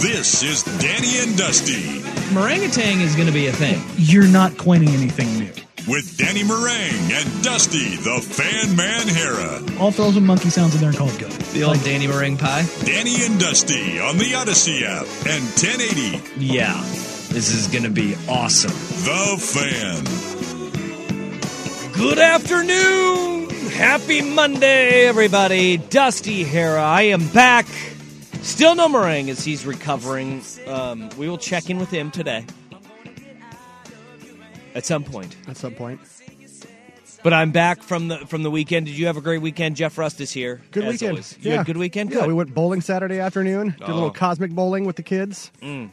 This is Danny and Dusty Meringatang is going to be a thing. You're not coining anything new. with Danny Marang and Dusty the Fan Man Harah. I'll throw some monkey sounds in there and call it good. The old Danny meringue pie. Danny and Dusty on the Odyssey app and 1080 Yeah, this is going to be awesome. The Fan. Good afternoon. Happy Monday, everybody. Dusty Harah. I am back. Still no Marang as he's recovering. Um, we will check in with him today. At some point. At some point. But I'm back from the from the weekend. Did you have a great weekend? Jeff Rust is here. Good weekend. always. You yeah. had a good weekend? Yeah, we went bowling Saturday afternoon. Did a Oh. little cosmic bowling with the kids. Mm.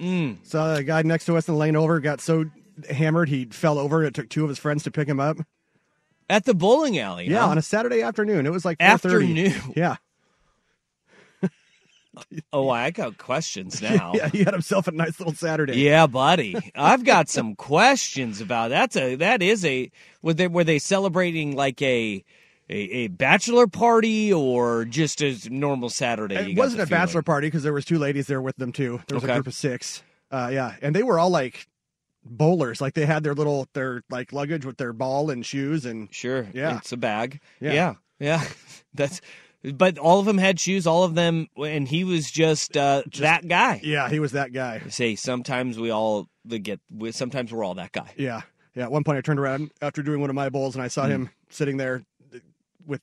Mm. So the guy next to us in the lane over got so hammered he fell over. It took two of his friends to pick him up. At the bowling alley. Yeah, huh? on a Saturday afternoon. It was like 4:30. Afternoon. Yeah. Oh, I got questions now. yeah, he had himself a nice little Saturday. Yeah, buddy. I've got some questions about that's a that is a were they were they celebrating like a a, a bachelor party or just a normal Saturday? It wasn't a bachelor party because there was two ladies there with them too. There was Okay. a group of six. Uh, yeah, and they were all like bowlers. Like they had their little their like luggage with their ball and shoes and Sure. Yeah. It's a bag. Yeah. Yeah. Yeah. That's but all of them had shoes, all of them and he was just uh that guy. yeah, he was that guy. Say sometimes we all get we, sometimes we're all that guy. Yeah, yeah. At one point, I turned around after doing one of my bowls, and I saw him sitting there with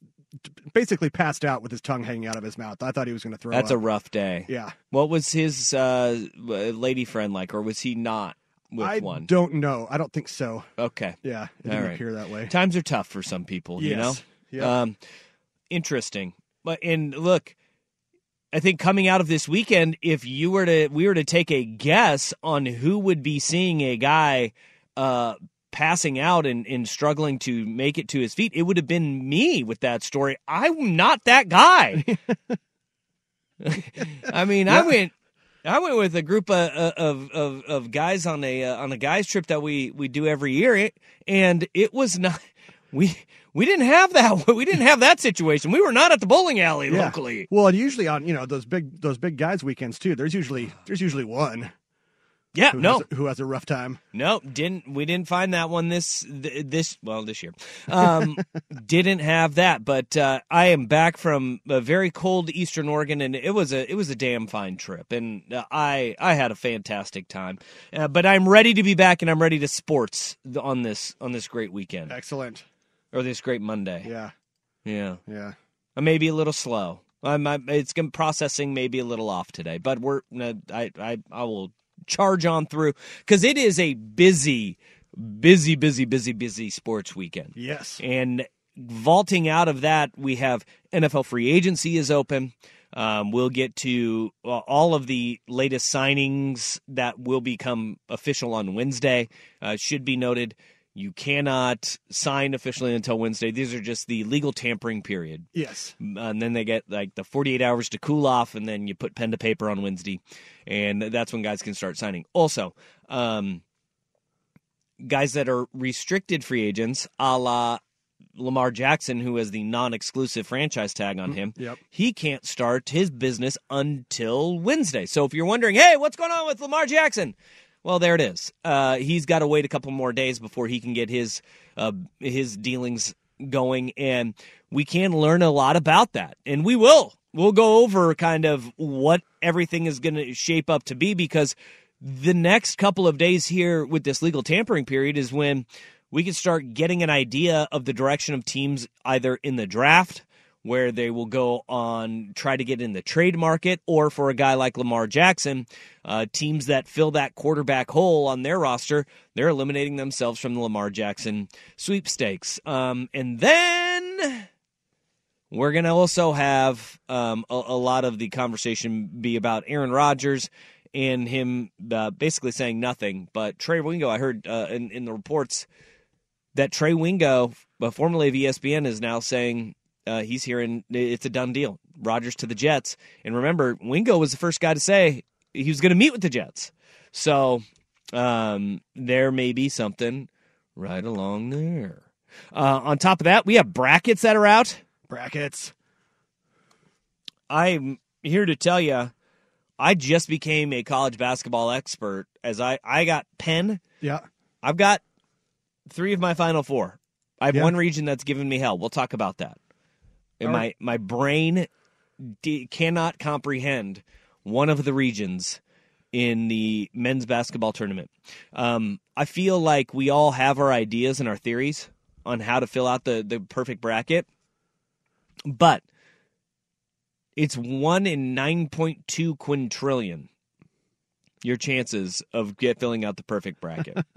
basically passed out with his tongue hanging out of his mouth. I thought he was going to throw That's up. a rough day. yeah. What was his uh lady friend like or was he not with I one? don't know. I don't think so. Okay. Yeah, it All didn't right. appear that way. Times are tough for some people, you know. Yes. Yeah. Um, interesting, but and look, I think coming out of this weekend, if you were to we were to take a guess on who would be seeing a guy uh, passing out and, and struggling to make it to his feet, it would have been me with that story. I'm not that guy. I mean, I went. I went with a group of of of, of guys on a uh, on a guys trip that we we do every year, and it was not we we didn't have that we didn't have that situation. We were not at the bowling alley Yeah. locally. Well, and usually on you know those big those big guys weekends too. There's usually there's usually one Yeah, who no, has, who has a rough time. no, didn't we didn't find that one this this well this year. Um, didn't have that, but uh, I am back from a very cold Eastern Oregon, and it was a it was a damn fine trip, and uh, I I had a fantastic time. Uh, but I'm ready to be back, and I'm ready to sports on this on this great weekend Excellent. or this great Monday. Yeah. Yeah, Yeah. I may be a little slow. I'm, I, it's processing maybe a little off today, but we're uh, I I I will charge on through because it is a busy, busy, busy, busy, busy sports weekend. Yes. And vaulting out of that, we have NFL free agency is open. Um, we'll get to uh, all of the latest signings that will become official on Wednesday. Uh, should be noted, you cannot sign officially until Wednesday. These are just the legal tampering period. Yes. And then they get like the 48 hours to cool off, and then you put pen to paper on Wednesday. And that's when guys can start signing. Also, um, guys that are restricted free agents, a la Lamar Jackson, who has the non exclusive franchise tag on him, Yep. he can't start his business until Wednesday. So if you're wondering, hey, what's going on with Lamar Jackson? Well, there it is. Uh, he's got to wait a couple more days before he can get his uh, his dealings going, and we can learn a lot about that, and we will. We'll go over kind of what everything is going to shape up to be because the next couple of days here with this legal tampering period is when we can start getting an idea of the direction of teams either in the draft where they will go on try to get in the trade market or for a guy like Lamar Jackson uh, teams that fill that quarterback hole on their roster they're eliminating themselves from the Lamar Jackson sweepstakes um, and then we're going to also have um, a, a, lot of the conversation be about Aaron Rodgers and him uh, basically saying nothing. But Trey Wingo, I heard uh, in, in the reports that Trey Wingo, uh, formerly of ESPN, is now saying uh, he's here and it's a done deal. Rodgers to the Jets. And remember, Wingo was the first guy to say he was going to meet with the Jets. So um, there may be something right along there. Uh, on top of that, we have brackets that are out brackets. I'm here to tell you, I just became a college basketball expert as I, I got Penn. Yeah. I've got three of my final four. I have Yeah. one region that's given me hell. We'll talk about that. And my, my brain d- cannot comprehend one of the regions in the men's basketball tournament. Um, I feel like we all have our ideas and our theories on how to fill out the, the perfect bracket, but it's one in 9.2 quintillion your chances of get filling out the perfect bracket.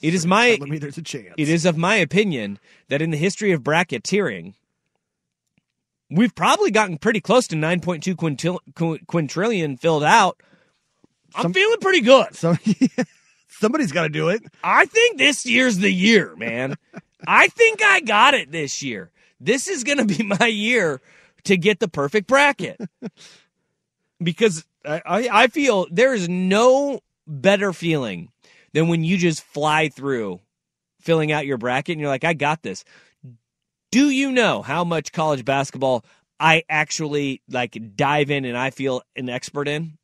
it is my Let me. There's a chance. it is of my opinion that in the history of bracketeering, we've probably gotten pretty close to 9.2 quintil- qu- quintillion filled out. I'm Some- feeling pretty good. So somebody's got to do it. I think this year's the year, man. I think I got it this year. This is going to be my year to get the perfect bracket. because I, I, I feel there is no better feeling than when you just fly through filling out your bracket and you're like, I got this. Do you know how much college basketball I actually like dive in and I feel an expert in?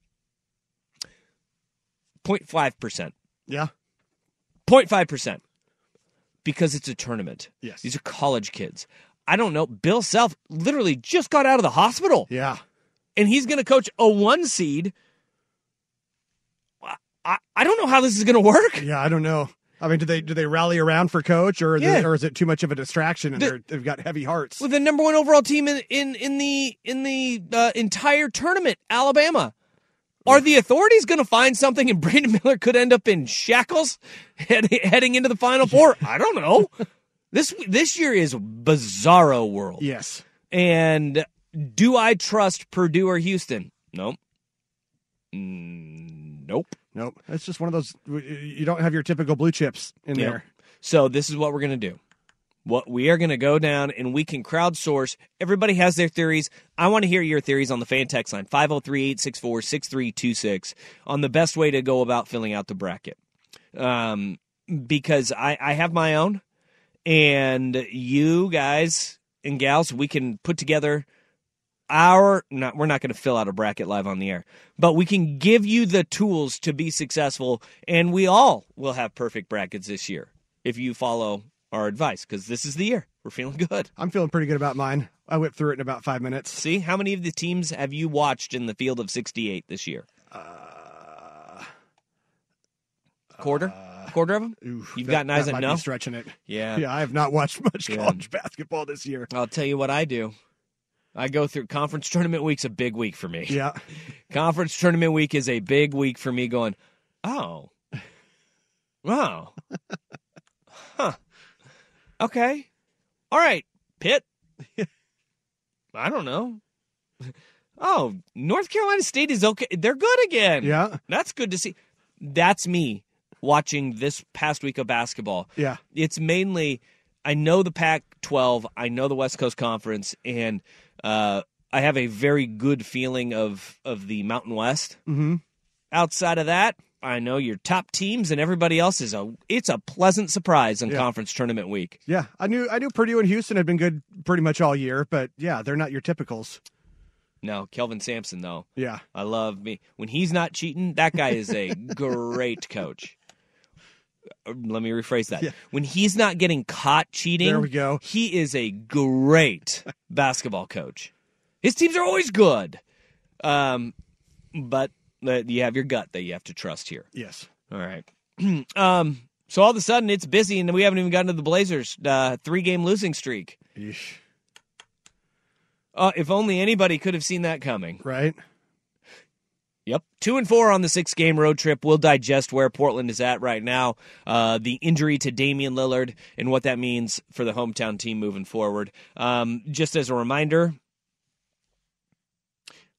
0.5%. Yeah. 0.5% because it's a tournament. Yes. These are college kids. I don't know. Bill Self literally just got out of the hospital Yeah. and he's going to coach a one seed. I, I don't know how this is going to work. Yeah. I don't know. I mean, do they do they rally around for coach, or is, Yeah. it, or is it too much of a distraction and The- they've got heavy hearts? With the number one overall team in in, in the in the uh, entire tournament, Alabama. Are the authorities going to find something and Brandon Miller could end up in shackles head, heading into the Final Four? I don't know. This this year is bizarro world. yes. And do I trust Purdue or Houston? Nope. Mm, nope. Nope. It's just one of those. You don't have your typical blue chips in Yep. there. So this is what we're going to do. What we are going to go down and we can crowdsource. Everybody has their theories. I want to hear your theories on the fan text line 503-864-6326 on the best way to go about filling out the bracket. Um, because I, I have my own and you guys and gals, we can put together our not we're not going to fill out a bracket live on the air but we can give you the tools to be successful and we all will have perfect brackets this year if you follow our advice because this is the year we're feeling good I'm feeling pretty good about mine. I whipped through it in about five minutes. see how many of the teams have you watched in the field of 68 this year uh, quarter uh, quarter of them Oof, You've that- gotten eyes that that might be stretching it. yeah Yeah, I have not watched much Yeah. college basketball this year. i'll tell you what i do i go through conference tournament week's a big week for me Yeah. Conference tournament week is a big week for me going, oh, wow. Huh. Okay. All right, Pitt. I don't know. Oh, North Carolina State is okay. They're good again. Yeah. That's good to see. That's me watching this past week of basketball Yeah. it's mainly I know the Pac 12, I know the West Coast Conference, and uh, I have a very good feeling of, of the Mountain West. Mm-hmm. Outside of that, I know your top teams and everybody else is a it's a pleasant surprise in Yeah. conference tournament week. Yeah. I knew I knew Purdue and Houston had been good pretty much all year, but yeah, they're not your typicals. No, Kelvin Sampson though. Yeah. I love me when he's not cheating. That guy is a great coach. Uh, let me rephrase that. Yeah. When he's not getting caught cheating, There we go. He is a great basketball coach. His teams are always good, um, but uh, you have your gut that you have to trust here. Yes. All right. um, so all of a sudden it's busy, and we haven't even gotten to the Blazers' uh, three-game losing streak. Yeesh. Uh, if only anybody could have seen that coming. Right. Yep. Two and four on the six game road trip. We'll digest where Portland is at right now, uh, the injury to Damian Lillard, and what that means for the hometown team moving forward. Um, just as a reminder,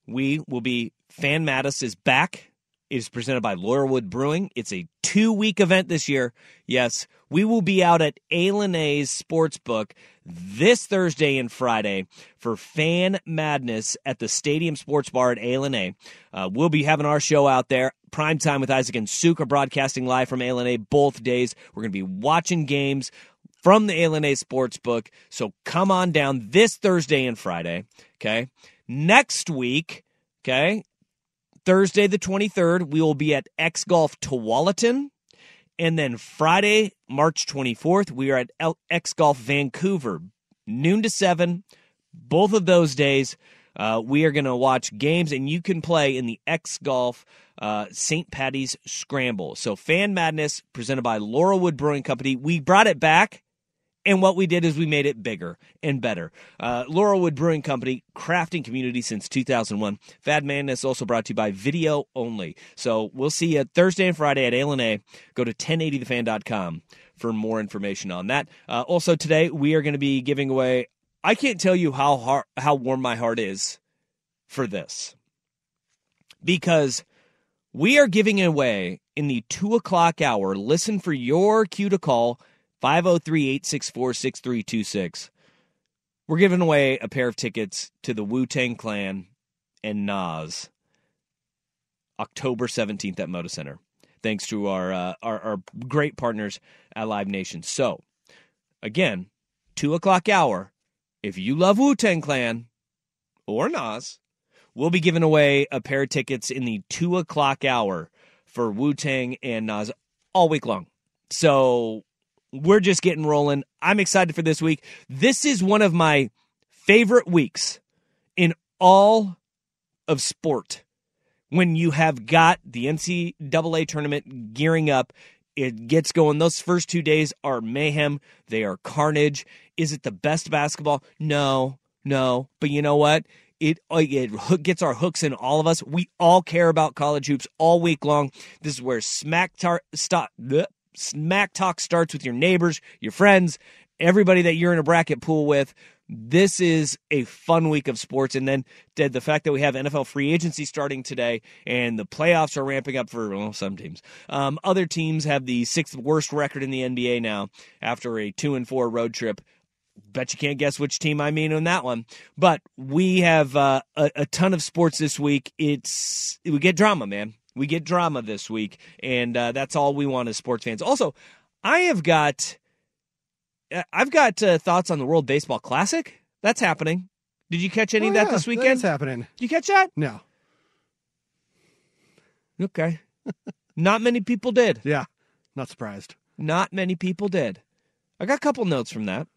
we will be Fan Madness is back. Is presented by Laurelwood Brewing. It's a two week event this year. Yes, we will be out at ilani's Sportsbook this Thursday and Friday for Fan Madness at the Stadium Sports Bar at ilani. Uh, we'll be having our show out there. Prime time with Isaac and Suka broadcasting live from ilani both days. We're going to be watching games from the ilani Sportsbook. So come on down this Thursday and Friday. Okay. Next week, okay, Thursday the 23rd, we will be at X Golf Tualatin. And then Friday, March 24th, we are at X Golf Vancouver, noon to 7. Both of those days, uh, we are going to watch games, and you can play in the X Golf uh, St. Patty's Scramble. So, Fan Madness presented by Laurelwood Brewing Company. We brought it back. And what we did is we made it bigger and better. Uh, Laurelwood Brewing Company, crafting community since 2001. Fan Madness also brought to you by Video Only. So we'll see you Thursday and Friday at A. Go to 1080thefan.com for more information on that. Uh, also today we are going to be giving away. I can't tell you how hard, how warm my heart is for this because we are giving away in the two o'clock hour. Listen for your cue to call 503 864 6326. We're giving away a pair of tickets to the Wu Tang Clan and Nas October 17th at Moda Center. Thanks to our, uh, our, our great partners at Live Nation. So, again, two o'clock hour. If you love Wu Tang Clan or Nas, we'll be giving away a pair of tickets in the two o'clock hour for Wu Tang and Nas all week long. So we're just getting rolling. I'm excited for this week. This is one of my favorite weeks in all of sport. When you have got the NCAA tournament gearing up, it gets going. Those first two days are mayhem. They are carnage. Is it the best basketball? No, no. But you know what? It uh, it gets our hooks in all of us. We all care about college hoops all week long. This is where smack tar, stop, smack talk starts with your neighbors, your friends, everybody that you're in a bracket pool with. This is a fun week of sports. And then the fact that we have NFL free agency starting today and the playoffs are ramping up for well, some teams. Um, other teams have the sixth worst record in the NBA now after a two and four road trip. Bet you can't guess which team I mean on that one. But we have uh, a, a ton of sports this week. It's we get drama, man. We get drama this week, and uh, that's all we want as sports fans. Also, I have got I've got uh, thoughts on the World Baseball Classic. That's happening. Did you catch any Oh, of that yeah, this weekend? is happening. Did you catch that? No. Okay. Not many people did. Yeah. Not surprised. Not many people did. I got a couple notes from that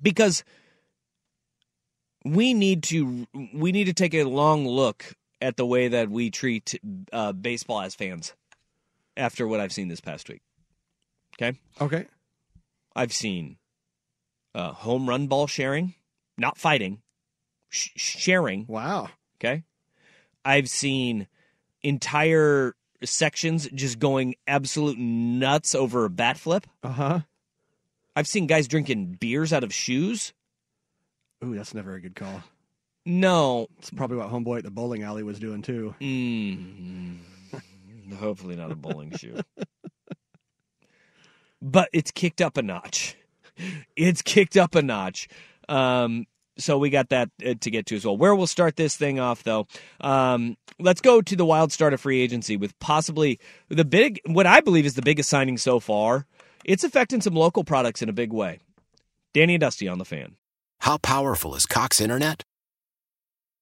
because we need to we need to take a long look at the way that we treat uh, baseball as fans after what I've seen this past week. Okay, Okay. I've seen uh, home run ball sharing, not fighting, sh- sharing. Wow. Okay. I've seen entire sections just going absolute nuts over a bat flip. Uh huh. I've seen guys drinking beers out of shoes. Ooh, that's never a good call. No. It's probably what homeboy at the bowling alley was doing too. Mm, hopefully not a bowling shoe. But it's kicked up a notch. It's kicked up a notch. Um, so we got that uh, to get to as well. Where we'll start this thing off, though, um, let's go to the wild start of free agency with possibly the big, what I believe is the biggest signing so far. It's affecting some local products in a big way. Danny and Dusty on the fan. How powerful is Cox Internet?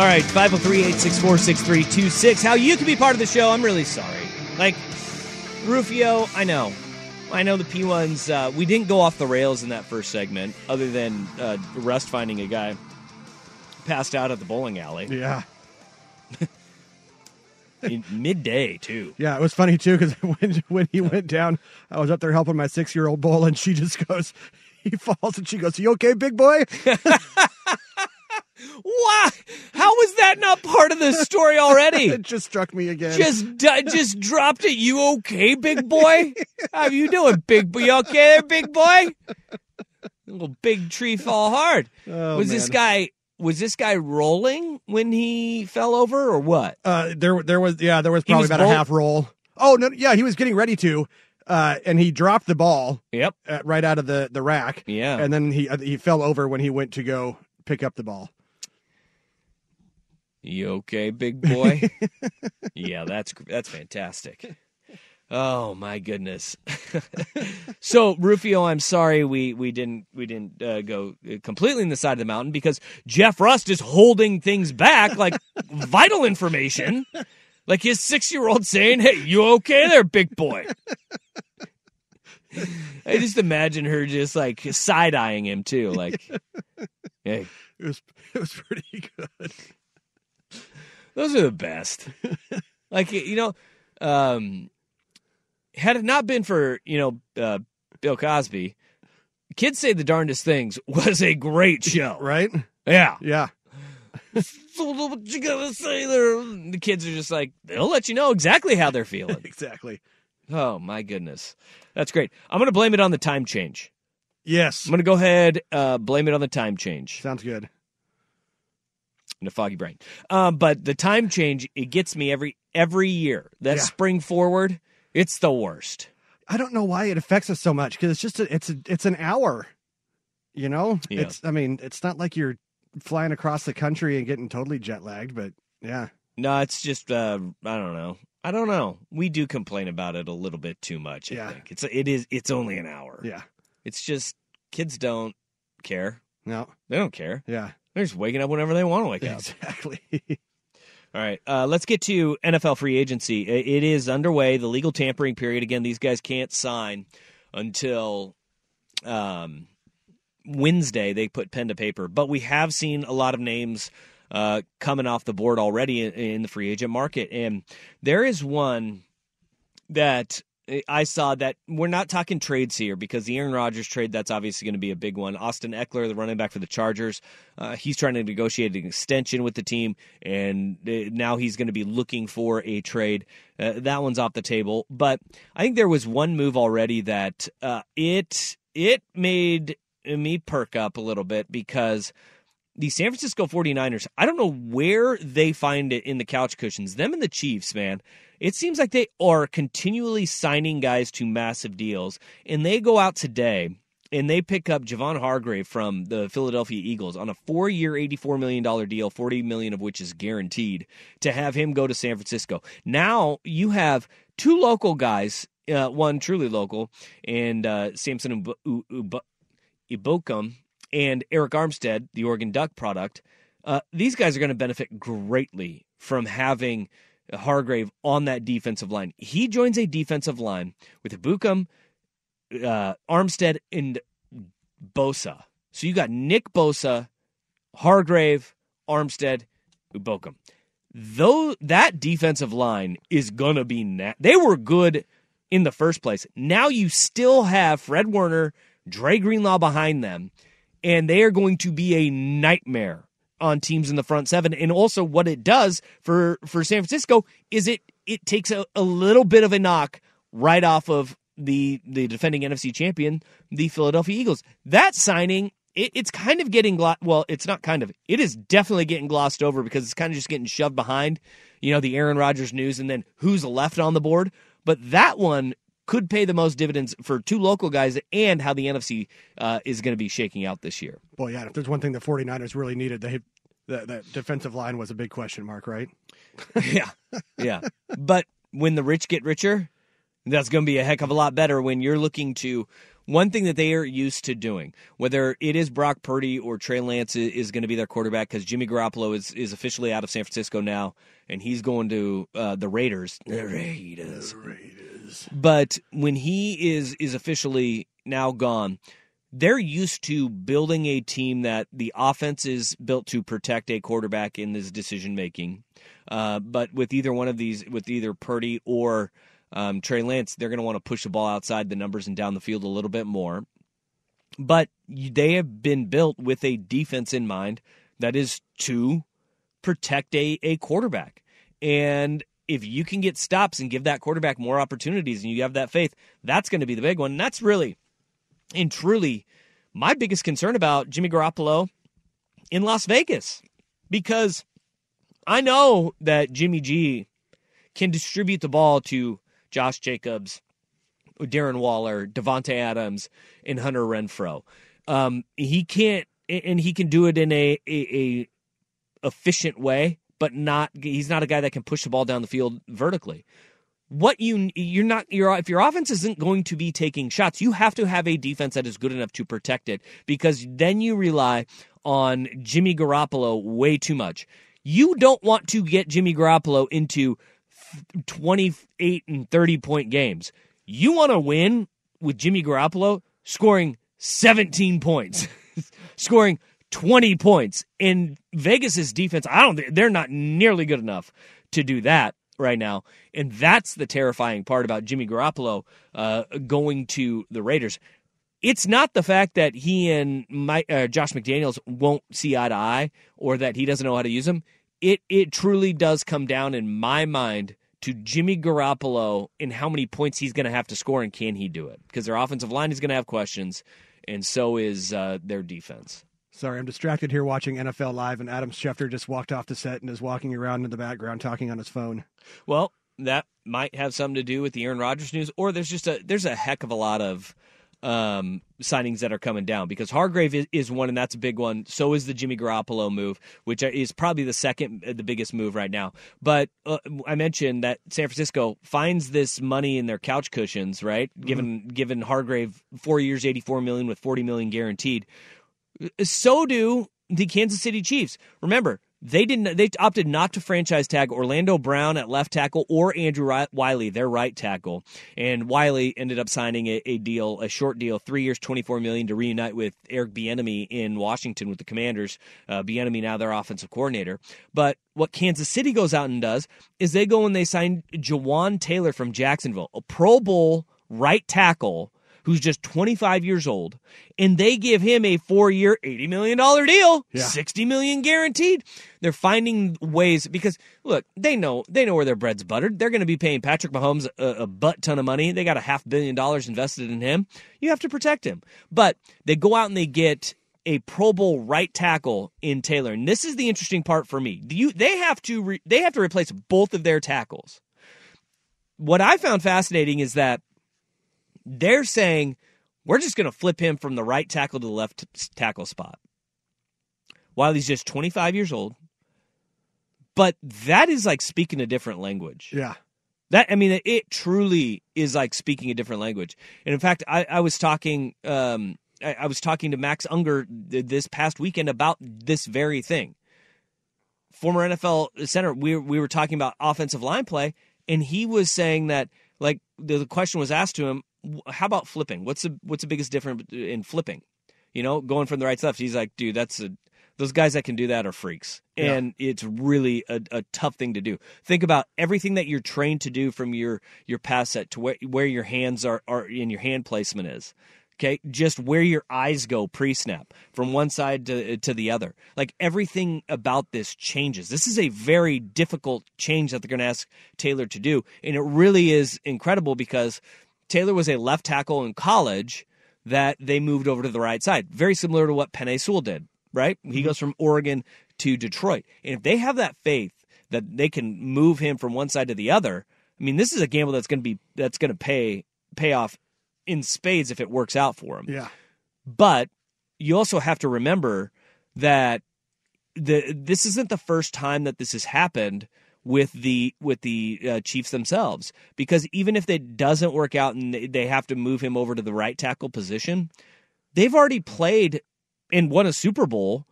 All right, 503-864-6326. How you can be part of the show. I'm really sorry. Like, Rufio, I know. I know the P1s, uh, we didn't go off the rails in that first segment, other than uh, Rust finding a guy passed out at the bowling alley. Yeah. In midday, too. Yeah, it was funny too because when when he went down, I was up there helping my six year old bowl, and she just goes, he falls, and she goes, "You okay, big boy?" Why? How was that not part of the story already? it just struck me again. just just dropped it. You okay, big boy? How you doing, big boy? You okay there, big boy? Little big tree fall hard. Oh, was this guy was this guy rolling when he fell over or what? Uh, there, there was yeah, there was probably was about a half roll. Oh no, yeah, he was getting ready to, uh, and he dropped the ball Yep. uh, right out of the the rack. Yeah. and then he uh, he fell over when he went to go pick up the ball. You okay, big boy? yeah, that's that's fantastic. Oh my goodness. so Rufio, I'm sorry we we didn't we didn't uh, go completely in the side of the mountain because Jeff Rust is holding things back like vital information. Like his six year old saying, Hey, you okay there, big boy? I just imagine her just like side eyeing him too, like Hey, It was it was pretty good. Those are the best. like you know, um, had it not been for you know uh, Bill Cosby, kids say the darndest things was a great show. Right? Yeah. Yeah. So what you gotta say there? The kids are just like they'll let you know exactly how they're feeling. Exactly. oh my goodness, that's great. I'm gonna blame it on the time change. Yes. I'm gonna go ahead uh, blame it on the time change. Sounds good. And a foggy brain. Um, but the time change it gets me every every year. That Yeah. spring forward, it's the worst. I don't know why it affects us so much because it's just a, it's a, it's an hour. You know, Yeah. it's I mean, it's not like you're flying across the country and getting totally jet lagged, but yeah, No, it's just uh, I don't know. I don't know. We do complain about it a little bit too much. I Yeah. think it's it is it's only an hour. yeah, It's just kids don't care. no, They don't care. yeah, They're just waking up whenever they want to wake up. exactly. All right, uh, let's get to NFL free agency. It is underway. The legal tampering period. Again, these guys can't sign until um, Wednesday. They put pen to paper, but we have seen a lot of names uh, coming off the board already in, in the free agent market. And there is one that I saw that we're not talking trades here because the Aaron Rodgers trade that's obviously going to be a big one. Austin Ekeler, the running back for the Chargers, uh, he's trying to negotiate an extension with the team, and uh, now he's going to be looking for a trade. Uh, that one's off the table. But I think there was one move already that uh, it it made me perk up a little bit because the San Francisco 49ers, I don't know where they find it in the couch cushions. Them and the Chiefs, man. It seems like they are continually signing guys to massive deals. And they go out today and they pick up Javon Hargrave from the Philadelphia Eagles on a four-year, $84 million deal, 40 million of which is guaranteed, to have him go to San Francisco. Now you have two local guys, uh, one truly local, and uh, Samson Ebukam and Eric Armstead, the Oregon Duck product. Uh, these guys are going to benefit greatly from having Hargrave on that defensive line. He joins a defensive line with Ebukam, uh, Armstead, and Bosa. So you got Nick Bosa, Hargrave, Armstead, Ebukam. Though that defensive line is gonna be na- they were good in the first place. Now you still have Fred Warner, Dre Greenlaw behind them, and they are going to be a nightmare on teams in the front seven. And also what it does for, for San Francisco is it it takes a, a little bit of a knock right off of the the defending NFC champion, the Philadelphia Eagles. That signing, it, it's kind of getting glo- well, it's not kind of. It is definitely getting glossed over because it's kind of just getting shoved behind, you know, the Aaron Rodgers news and then who's left on the board. But that one could pay the most dividends for two local guys and how the NFC uh, is going to be shaking out this year. Boy, yeah, if there's one thing the 49ers really needed, they that, that defensive line was a big question mark, right? yeah. Yeah. But when the rich get richer, that's going to be a heck of a lot better when you're looking to one thing that they are used to doing, whether it is Brock Purdy or Trey Lance is going to be their quarterback because Jimmy Garoppolo is, is officially out of San Francisco now, and he's going to uh, the Raiders. The Raiders. The Raiders. But when he is is officially now gone, they're used to building a team that the offense is built to protect a quarterback in this decision making. Uh, but with either one of these, with either Purdy or um, Trey Lance, they're going to want to push the ball outside the numbers and down the field a little bit more. But they have been built with a defense in mind that is to protect a, a quarterback. And if you can get stops and give that quarterback more opportunities and you have that faith, that's going to be the big one. And that's really and truly my biggest concern about Jimmy Garoppolo in Las Vegas because I know that Jimmy G can distribute the ball to Josh Jacobs, Darren Waller, Davante Adams, and Hunter Renfrow. Um, he can't, and he can do it in a, a, a efficient way but not he's not a guy that can push the ball down the field vertically. What you you're not your if your offense isn't going to be taking shots, you have to have a defense that is good enough to protect it because then you rely on Jimmy Garoppolo way too much. You don't want to get Jimmy Garoppolo into 28 and 30 point games. You want to win with Jimmy Garoppolo scoring 17 points, scoring 20 points. In Vegas's defense, I don't they're not nearly good enough to do that right now. And that's the terrifying part about Jimmy Garoppolo uh, going to the Raiders. It's not the fact that he and my, uh, Josh McDaniels won't see eye to eye or that he doesn't know how to use them. It it truly does come down in my mind to Jimmy Garoppolo and how many points he's going to have to score and can he do it? Because their offensive line is going to have questions, and so is uh, their defense. Sorry, I'm distracted here watching NFL Live, and Adam Schefter just walked off the set and is walking around in the background talking on his phone. Well, that might have something to do with the Aaron Rodgers news, or there's just a there's a heck of a lot of um, signings that are coming down because Hargrave is, is, one, and that's a big one. So is the Jimmy Garoppolo move, which is probably the second, uh, the biggest move right now. But uh, I mentioned that San Francisco finds this money in their couch cushions, right? Mm-hmm. Given given Hargrave four years, eighty four million with forty million guaranteed. So do the Kansas City Chiefs. Remember, They didn't. They opted not to franchise tag Orlando Brown at left tackle or Andrew Wylie, their right tackle. And Wylie ended up signing a, a deal, a short deal, three years, twenty four million, to reunite with Eric Bieniemy in Washington with the Commanders. Uh, Bieniemy now their offensive coordinator. But what Kansas City goes out and does is they go and they sign Jawaan Taylor from Jacksonville, a Pro Bowl right tackle who's just 25 years old, and they give him a four-year, $80 million deal, yeah. 60 million guaranteed. They're finding ways because look, they know they know where their bread's buttered. They're going to be paying Patrick Mahomes a, a butt ton of money. They got a half billion dollars invested in him. You have to protect him, but they go out and they get a Pro Bowl right tackle in Taylor. And this is the interesting part for me. Do you they have to re, they have to replace both of their tackles. What I found fascinating is that they're saying we're just going to flip him from the right tackle to the left tackle spot while he's just 25 years old. But that is like speaking a different language. Yeah. That I mean, it truly is like speaking a different language. And in fact, I, I was talking, um, I, I, was talking to Max Unger this past weekend about this very thing. Former NFL center, we we were talking about offensive line play, and he was saying that like the, the question was asked to him, how about flipping? What's the what's the biggest difference in flipping? You know, going from the right to left. He's like, dude, that's a those guys that can do that are freaks, yeah. and it's really a, a, tough thing to do. Think about everything that you're trained to do from your your pass set to where where your hands are are in your hand placement is. Okay, just where your eyes go pre-snap from one side to to the other. Like everything about this changes. This is a very difficult change that they're going to ask Taylor to do, and it really is incredible because Taylor was a left tackle in college that they moved over to the right side. Very similar to what Penei Sewell did, right? He mm-hmm. goes from Oregon to Detroit. And if they have that faith that they can move him from one side to the other, I mean, this is a gamble that's going to be that's going to pay pay off in spades if it works out for him. Yeah. But you also have to remember that the this isn't the first time that this has happened with the with the uh, Chiefs themselves because even if it doesn't work out and they have to move him over to the right tackle position, they've already played and won a Super Bowl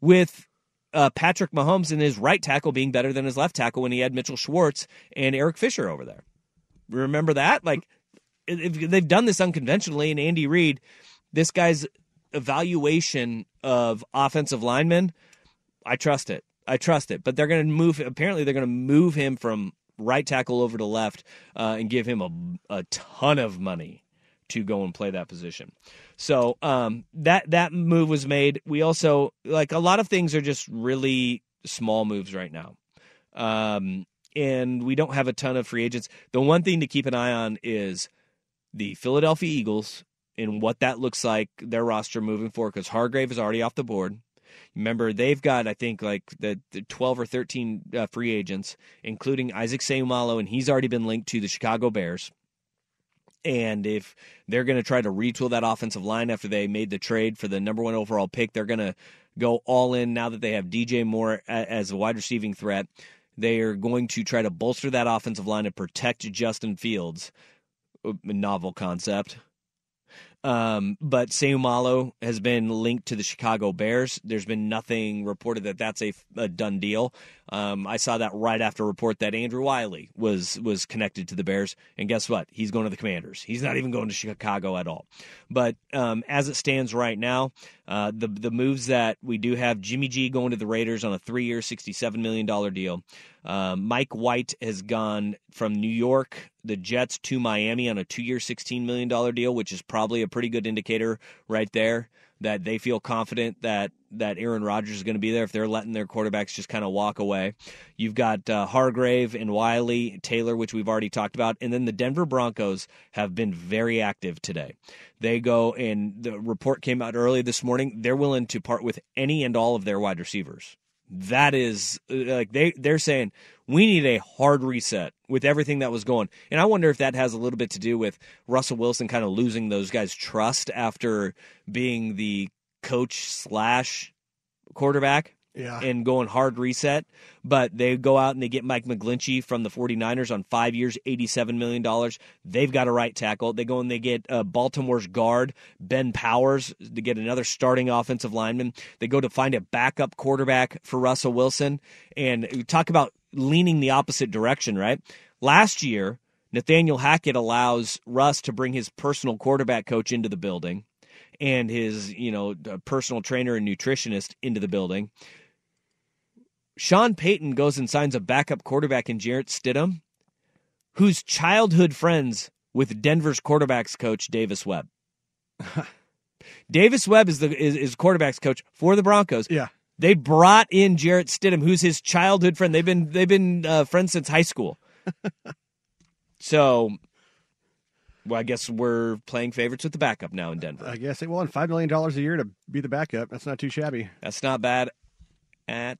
with uh, Patrick Mahomes and his right tackle being better than his left tackle when he had Mitchell Schwartz and Eric Fisher over there. Remember that? Like they've done this unconventionally, and Andy Reid, this guy's evaluation of offensive linemen, I trust it. I trust it. But they're going to move. Apparently, they're going to move him from right tackle over to left uh, and give him a, a ton of money to go and play that position. So um, that that move was made. We also like a lot of things are just really small moves right now, um, and we don't have a ton of free agents. The one thing to keep an eye on is the Philadelphia Eagles and what that looks like their roster moving forward because Hargrave is already off the board. Remember, they've got I think like the, the twelve or thirteen uh, free agents, including Isaac Seumalo, and he's already been linked to the Chicago Bears. And if they're going to try to retool that offensive line after they made the trade for the number one overall pick, they're going to go all in now that they have DJ Moore as a wide receiving threat. They are going to try to bolster that offensive line and protect Justin Fields. A novel concept. Um, but Seumalo has been linked to the Chicago Bears. There's been nothing reported that that's a, a done deal. Um, I saw that right after a report that Andrew Wylie was was connected to the Bears, and guess what? He's going to the Commanders. He's not even going to Chicago at all. But um, as it stands right now, uh, the the moves that we do have Jimmy G going to the Raiders on a three year, sixty seven million dollar deal. Um, Mike White has gone from New York, the Jets, to Miami on a two year, $16 million deal, which is probably a pretty good indicator right there that they feel confident that that Aaron Rodgers is going to be there if they're letting their quarterbacks just kind of walk away. You've got uh, Hargrave and Wylie, Taylor, which we've already talked about, and then the Denver Broncos have been very active today. They go and the report came out early this morning. They're willing to part with any and all of their wide receivers that is uh, like they they're saying we need a hard reset with everything that was going. And I wonder if that has a little bit to do with Russell Wilson kind of losing those guys' trust after being the coach slash quarterback. Yeah. and going hard reset. But they go out and they get Mike McGlinchey from the 49ers on five years, $87 million. They've got a right tackle. They go and they get uh, Baltimore's guard, Ben Powers, to get another starting offensive lineman. They go to find a backup quarterback for Russell Wilson. And talk about leaning the opposite direction, right? Last year, Nathaniel Hackett allows Russ to bring his personal quarterback coach into the building and his, you know, personal trainer and nutritionist into the building. Sean Payton goes and signs a backup quarterback in Jarrett Stidham, who's childhood friends with Denver's quarterbacks coach Davis Webb. Davis Webb is the is, is quarterbacks coach for the Broncos. Yeah. They brought in Jarrett Stidham, who's his childhood friend. They've been they've been uh, friends since high school. so, well, I guess we're playing favorites with the backup now in Denver. I guess. Well, and $5 million a year to be the backup. That's not too shabby. That's not bad at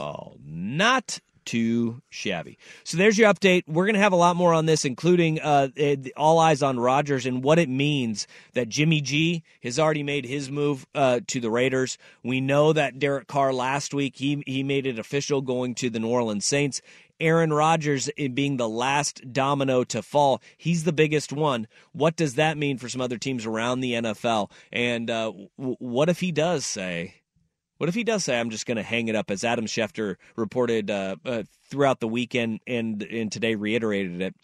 all. Not too shabby. So there's your update. We're going to have a lot more on this, including uh, all eyes on Rodgers and what it means that Jimmy G has already made his move uh, to the Raiders. We know that Derek Carr last week he he made it official going to the New Orleans Saints. Aaron Rodgers being the last domino to fall. He's the biggest one. What does that mean for some other teams around the NFL? And uh, w- what if he does say, what if he does say, I'm just going to hang it up, as Adam Schefter reported uh, uh, throughout the weekend and, and today reiterated it?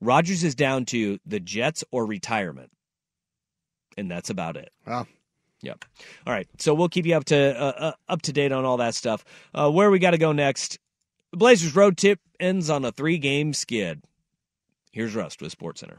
Rodgers is down to the Jets or retirement. And that's about it. Wow. Yep. All right. So we'll keep you up to uh, uh, up to date on all that stuff. Uh, where we got to go next? The Blazers road trip ends on a three game skid. Here's Rust with SportsCenter.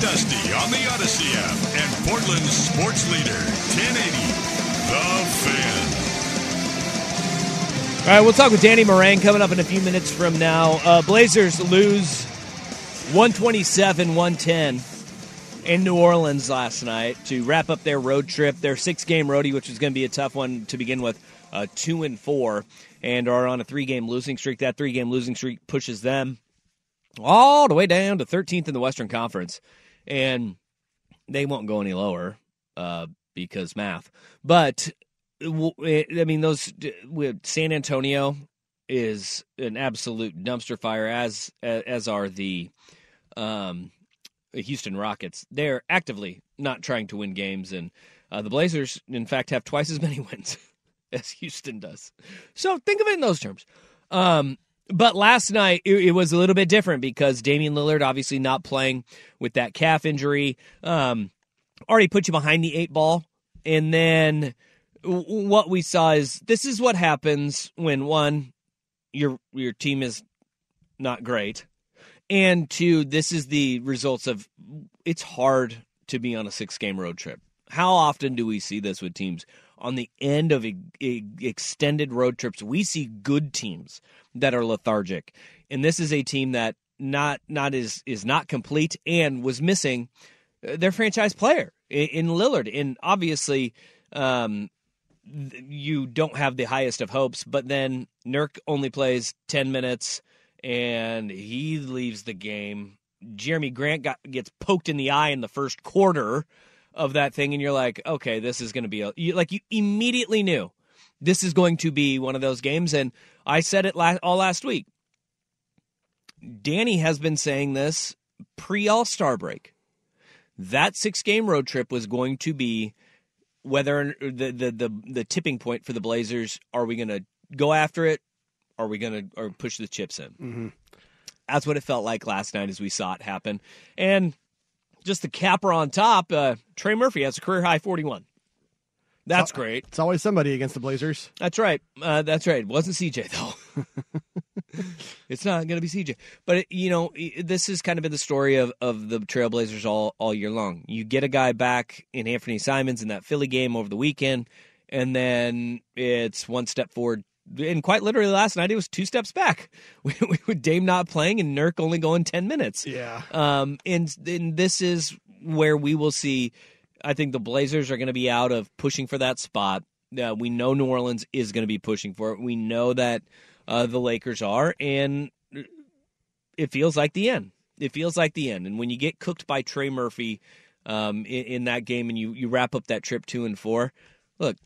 Dusty on the Odyssey app and Portland's sports leader, 1080, The Fan. All right, we'll talk with Danny Marang coming up in a few minutes from now. Uh, Blazers lose 127 110 in New Orleans last night to wrap up their road trip, their six game roadie, which was going to be a tough one to begin with, uh, two and four, and are on a three game losing streak. That three game losing streak pushes them all the way down to 13th in the Western Conference. And they won't go any lower uh, because math. But I mean, those with San Antonio is an absolute dumpster fire, as as are the um, Houston Rockets. They're actively not trying to win games, and uh, the Blazers, in fact, have twice as many wins as Houston does. So think of it in those terms. Um, but last night it, it, was a little bit different because Damian Lillard obviously not playing with that calf injury. Um, already put you behind the eight ball, and then what we saw is this is what happens when one your your team is not great, and two this is the results of it's hard to be on a six game road trip. How often do we see this with teams on the end of a, a extended road trips? We see good teams that are lethargic, and this is a team that not not is is not complete and was missing their franchise player in, in Lillard, and obviously. Um, you don't have the highest of hopes, but then Nurk only plays 10 minutes and he leaves the game. Jerami Grant got gets poked in the eye in the first quarter of that thing, and you're like, okay, this is going to be a, you, like you immediately knew this is going to be one of those games. And I said it last, all last week. Danny has been saying this pre All Star break. That six game road trip was going to be whether the, the the the tipping point for the Blazers. Are we going to go after it, are we going to or push the chips in? Mm-hmm. That's what it felt like last night as we saw it happen. And just the capper on top, uh, Trey Murphy has a career high 41. That's great. It's always somebody against the Blazers. That's right. Uh, that's right. It wasn't CJ though. it's not going to be CJ. But it, you know, this has kind of been the story of, of the Trailblazers all all year long. You get a guy back in Anthony Simons in that Philly game over the weekend, and then it's one step forward. And quite literally, last night it was two steps back. We, we, with Dame not playing and Nurk only going ten minutes. Yeah. Um, and, and this is where we will see. I think the Blazers are going to be out of pushing for that spot. Uh, we know New Orleans is going to be pushing for it. We know that uh, the Lakers are, and it feels like the end. It feels like the end. And when you get cooked by Trey Murphy um, in, in that game, and you you wrap up that trip two and four, look,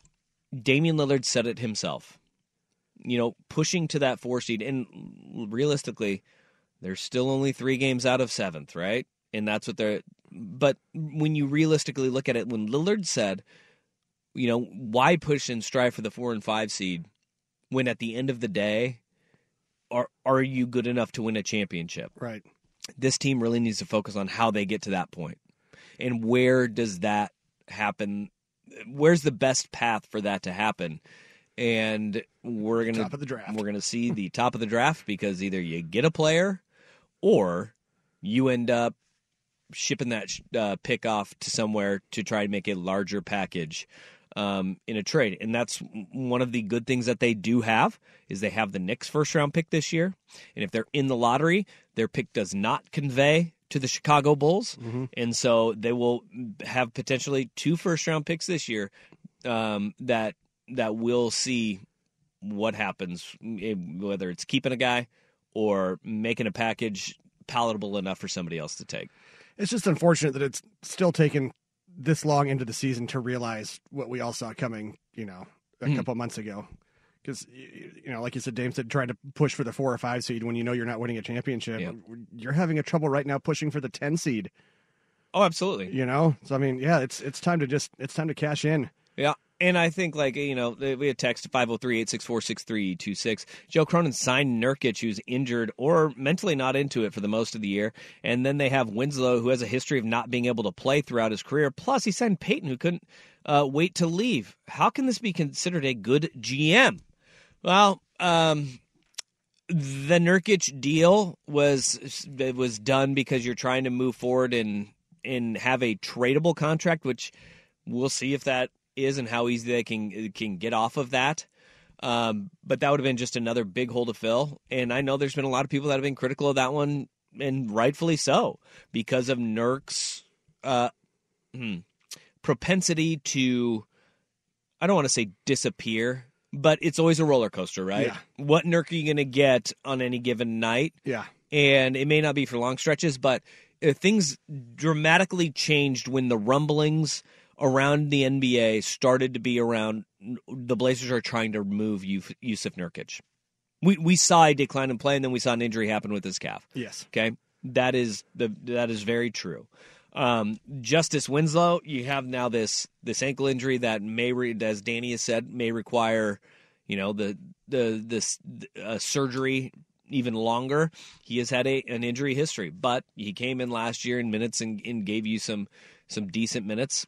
Damian Lillard said it himself. You know, pushing to that four seed, and realistically, they're still only three games out of seventh, right? And that's what they're. But when you realistically look at it, when Lillard said, you know, why push and strive for the four and five seed when at the end of the day, are are you good enough to win a championship? Right. This team really needs to focus on how they get to that point, and where does that happen? Where's the best path for that to happen? And we're gonna Top of the draft. We're gonna see the top of the draft because either you get a player, or you end up shipping that uh, pick off to somewhere to try and make a larger package um, in a trade. And that's one of the good things that they do have is they have the Knicks first round pick this year. And if they're in the lottery, their pick does not convey to the Chicago Bulls. And so they will have potentially two first round picks this year um, that that we'll see what happens, eh, whether it's keeping a guy or making a package palatable enough for somebody else to take. It's just unfortunate that it's still taken this long into the season to realize what we all saw coming, you know, a Hmm. couple of months ago. Because, you know, like you said, Dame said, try to push for the four or five seed when you know you're not winning a championship. Yep. You're having a trouble right now pushing for the 10 seed, Oh, absolutely. you know? So, I mean, yeah, it's it's time to just, it's time to cash in. Yeah. And I think, like, you know, we had text 503 864 6326. Joe Cronin signed Nurkic, who's injured or mentally not into it for the most of the year. And then they have Winslow, who has a history of not being able to play throughout his career. Plus, he signed Payton, who couldn't uh, wait to leave. How can this be considered a good GM? Well, um, the Nurkic deal was was done because you're trying to move forward and and have a tradable contract, which we'll see if that is and how easy they can can get off of that. Um, but that would have been just another big hole to fill. And I know there's been a lot of people that have been critical of that one, and rightfully so, because of Nurk's uh, hmm, propensity to I don't want to say disappear, but it's always a roller coaster, right? Yeah. What Nurk are you going to get on any given night? Yeah. and it may not be for long stretches, but uh, things dramatically changed when the rumblings around the NBA started to be around the Blazers are trying to remove Yus- Yusuf Nurkic. We we saw a decline in play, and then we saw an injury happen with his calf. Yes. Okay, that is the that is very true. Um, Justice Winslow, you have now this this ankle injury that may, re, as Danny has said, may require, you know, the the this uh, surgery even longer. He has had a an injury history, but he came in last year in minutes and, and gave you some some decent minutes.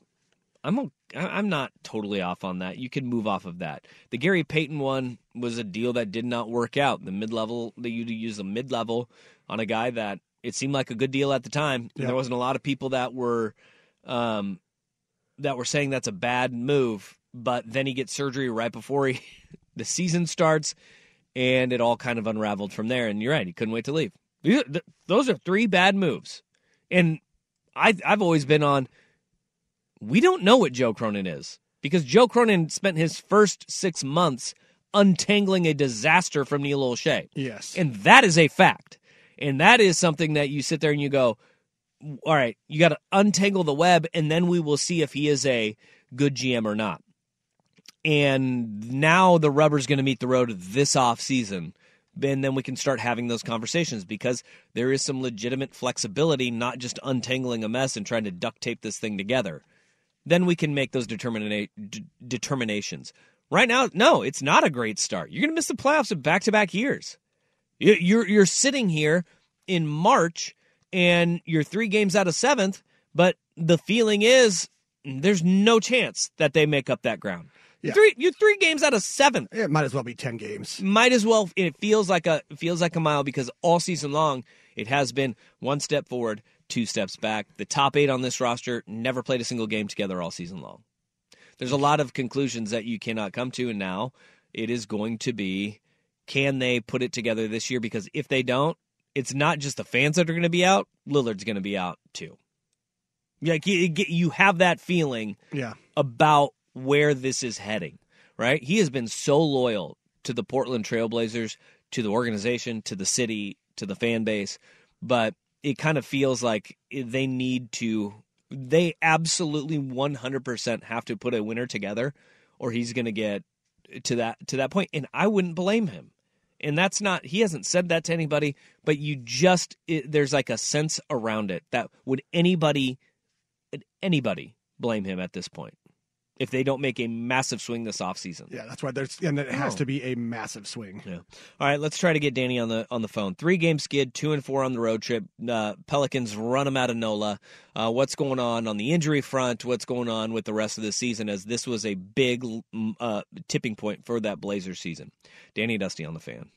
I'm I'm not totally off on that. You can move off of that. The Gary Payton one was a deal that did not work out. The mid level that you use a mid level on a guy that it seemed like a good deal at the time. And Yep. there wasn't a lot of people that were um, that were saying that's a bad move. But then he gets surgery right before he the season starts, and it all kind of unraveled from there. And you're right, he couldn't wait to leave. These are- th- Those are three bad moves, and I I've always been on we don't know what Joe Cronin is because Joe Cronin spent his first six months untangling a disaster from Neil Olshey. Yes. And that is a fact. And that is something that you sit there and you go, all right, you got to untangle the web, and then we will see if he is a good GM or not. And now the rubber's going to meet the road this off season. And then we can start having those conversations because there is some legitimate flexibility, not just untangling a mess and trying to duct tape this thing together. Then we can make those determina- d- determinations. Right now, no, it's not a great start. You're going to miss the playoffs in back to back years. You're you're sitting here in March and you're three games out of seventh, but the feeling is there's no chance that they make up that ground. Yeah. Three, you're three games out of seventh. It might as well be ten games. Might as well. It feels like a it feels like a mile because all season long it has been one step forward, two steps back. The top eight on this roster never played a single game together all season long. There's a lot of conclusions that you cannot come to, and now it is going to be can they put it together this year? Because if they don't, it's not just the fans that are going to be out. Lillard's going to be out too. Like you, you have that feeling Yeah. about where this is heading, right? He has been so loyal to the Portland Trailblazers, to the organization, to the city, to the fan base, but it kind of feels like they need to they absolutely 100% have to put a winner together or he's going to get to that to that point and I wouldn't blame him. And that's not he hasn't said that to anybody, but you just it, there's like a sense around it that would anybody anybody blame him at this point if they don't make a massive swing this offseason. Yeah, that's why there's and it has Oh. to be a massive swing. Yeah. All right, let's try to get Danny on the on the phone. Three game skid, two and four on the road trip. Uh, Pelicans run them out of NOLA. Uh, what's going on on the injury front? What's going on with the rest of the season? As this was a big uh, tipping point for that Blazers season. Danny Dusty on the fan.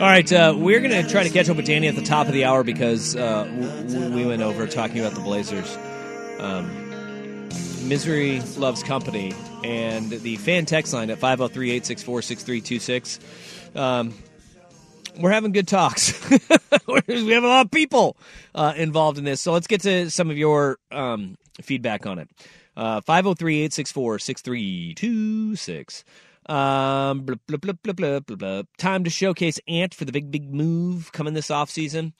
All right, uh, we're going to try to catch up with Danny at the top of the hour because uh, w- we went over talking about the Blazers. Um, Misery loves company, and the fan text line at 503 864 6326. Um, we're having good talks. we have a lot of people uh, involved in this. So let's get to some of your um, feedback on it. Uh, 503 864 6326. Um, blah, blah, blah, blah, blah, blah, blah. Time to showcase Ant for the big, big move coming this offseason.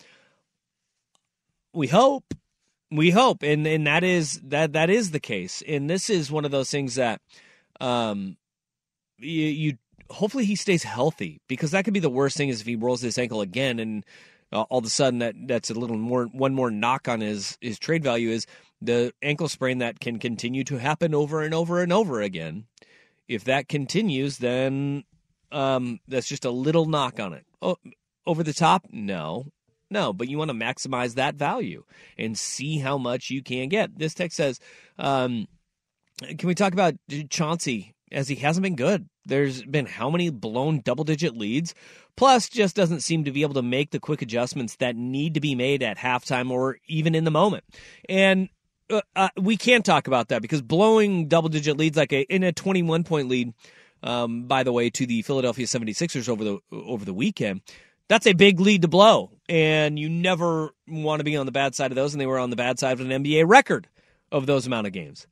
We hope. We hope. And and that is that that is the case. And this is one of those things that um you, you hopefully he stays healthy because that could be the worst thing is if he rolls his ankle again and uh, all of a sudden that that's a little more one more knock on his his trade value is the ankle sprain that can continue to happen over and over and over again. If that continues, then um, that's just a little knock on it. Oh, over the top? No, no. But you want to maximize that value and see how much you can get. This text says, um, "Can we talk about Chauncey as he hasn't been good? There's been how many blown double digit leads? Plus, just doesn't seem to be able to make the quick adjustments that need to be made at halftime or even in the moment. And uh, uh, we can't talk about that because blowing double digit leads like a in a 21 point lead um, by the way to the Philadelphia 76ers over the over the weekend that's a big lead to blow. And you never want to be on the bad side of those and they were on the bad side of an NBA record of those amount of games.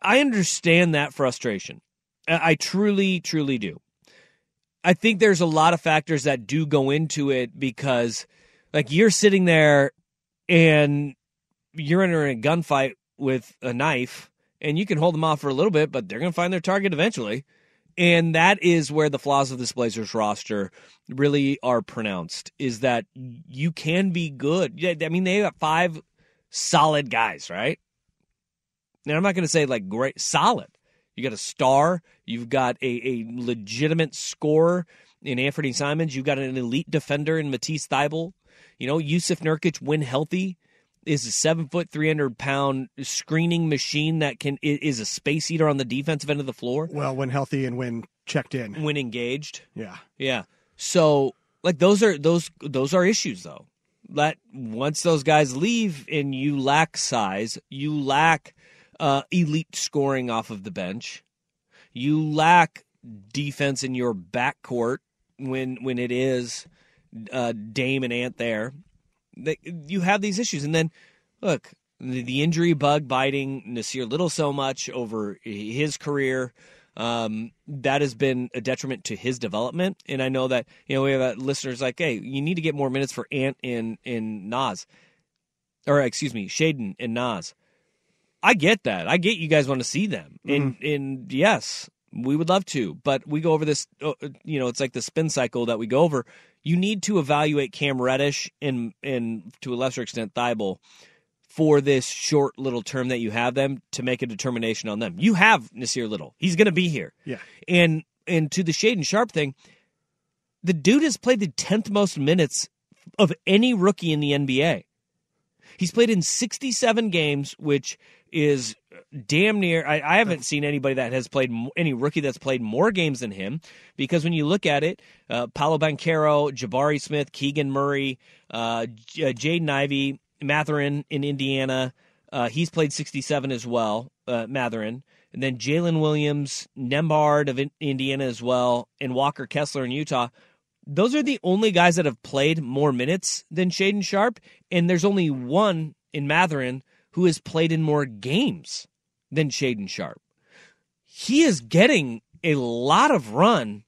I understand that frustration. I I truly truly do. I think there's a lot of factors that do go into it because like you're sitting there and you're entering a gunfight with a knife and you can hold them off for a little bit, but they're going to find their target eventually. And that is where the flaws of this Blazers roster really are pronounced is that you can be good. I mean, they got five solid guys, right? Now, I'm not going to say like great, solid. You got a star, you've got a, a legitimate scorer in Anthony Simons, you've got an elite defender in Matisse Thybulle. You know, Yusuf Nurkic, when healthy, is a seven foot, three hundred pound screening machine that can is a space eater on the defensive end of the floor. Well, when healthy and when checked in, when engaged. Yeah, yeah. So like those are those those are issues though. That once those guys leave and you lack size, you lack uh, elite scoring off of the bench, you lack defense in your backcourt when when it is uh, Dame and Ant there that you have these issues. And then, look, the, the injury bug biting Nassir Little so much over his career. Um, that has been a detriment to his development. And I know that, you know, we have uh, listeners like, hey, you need to get more minutes for Ant and, and Nas. or excuse me, Shaedon and Nas. I get that. I get you guys want to see them, and and yes, we would love to. But we go over this, uh, you know, it's like the spin cycle that we go over. You need to evaluate Cam Reddish and and to a lesser extent Thybulle for this short little term that you have them to make a determination on them. You have Nassir Little. He's going to be here. Yeah. And and to the Shaedon Sharpe thing, the dude has played the 10th most minutes of any rookie in the NBA. He's played in 67 games, which is damn near. I, I haven't seen anybody that has played any rookie that's played more games than him. Because when you look at it, uh, Paolo Banchero, Jabari Smith, Keegan Murray, uh, J- uh, Jaden Ivey, Mathurin in Indiana, uh, he's played 67 as well. Uh, Mathurin, and then Jalen Williams, Nembhard of Indiana as well, and Walker Kessler in Utah those are the only guys that have played more minutes than Shaedon Sharpe, and there's only one in Mathurin who has played in more games than Shaedon Sharpe. He is getting a lot of run,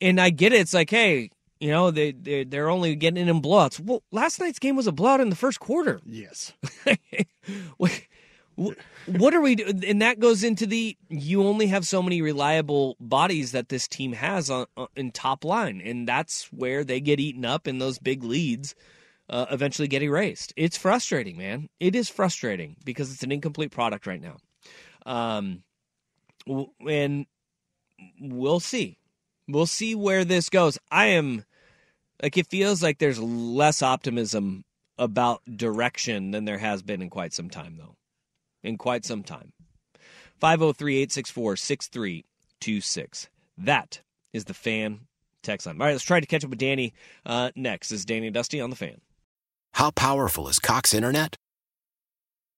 and I get it. It's like, hey, you know, they, they they're only getting in blowouts. Well, last night's game was a blowout in the first quarter. Yes. what are we doing? And that goes into the you only have so many reliable bodies that this team has on, on in top line, and that's where they get eaten up, and those big leads uh, eventually get erased. It's frustrating, man. It is frustrating because it's an incomplete product right now. Um, and we'll see. We'll see where this goes. I am like it feels like there's less optimism about direction than there has been in quite some time, though in quite some time. 503 864 6326. That is the fan text line. All right, let's try to catch up with Danny uh, next. This is Danny Dusty on the fan. How powerful is Cox Internet?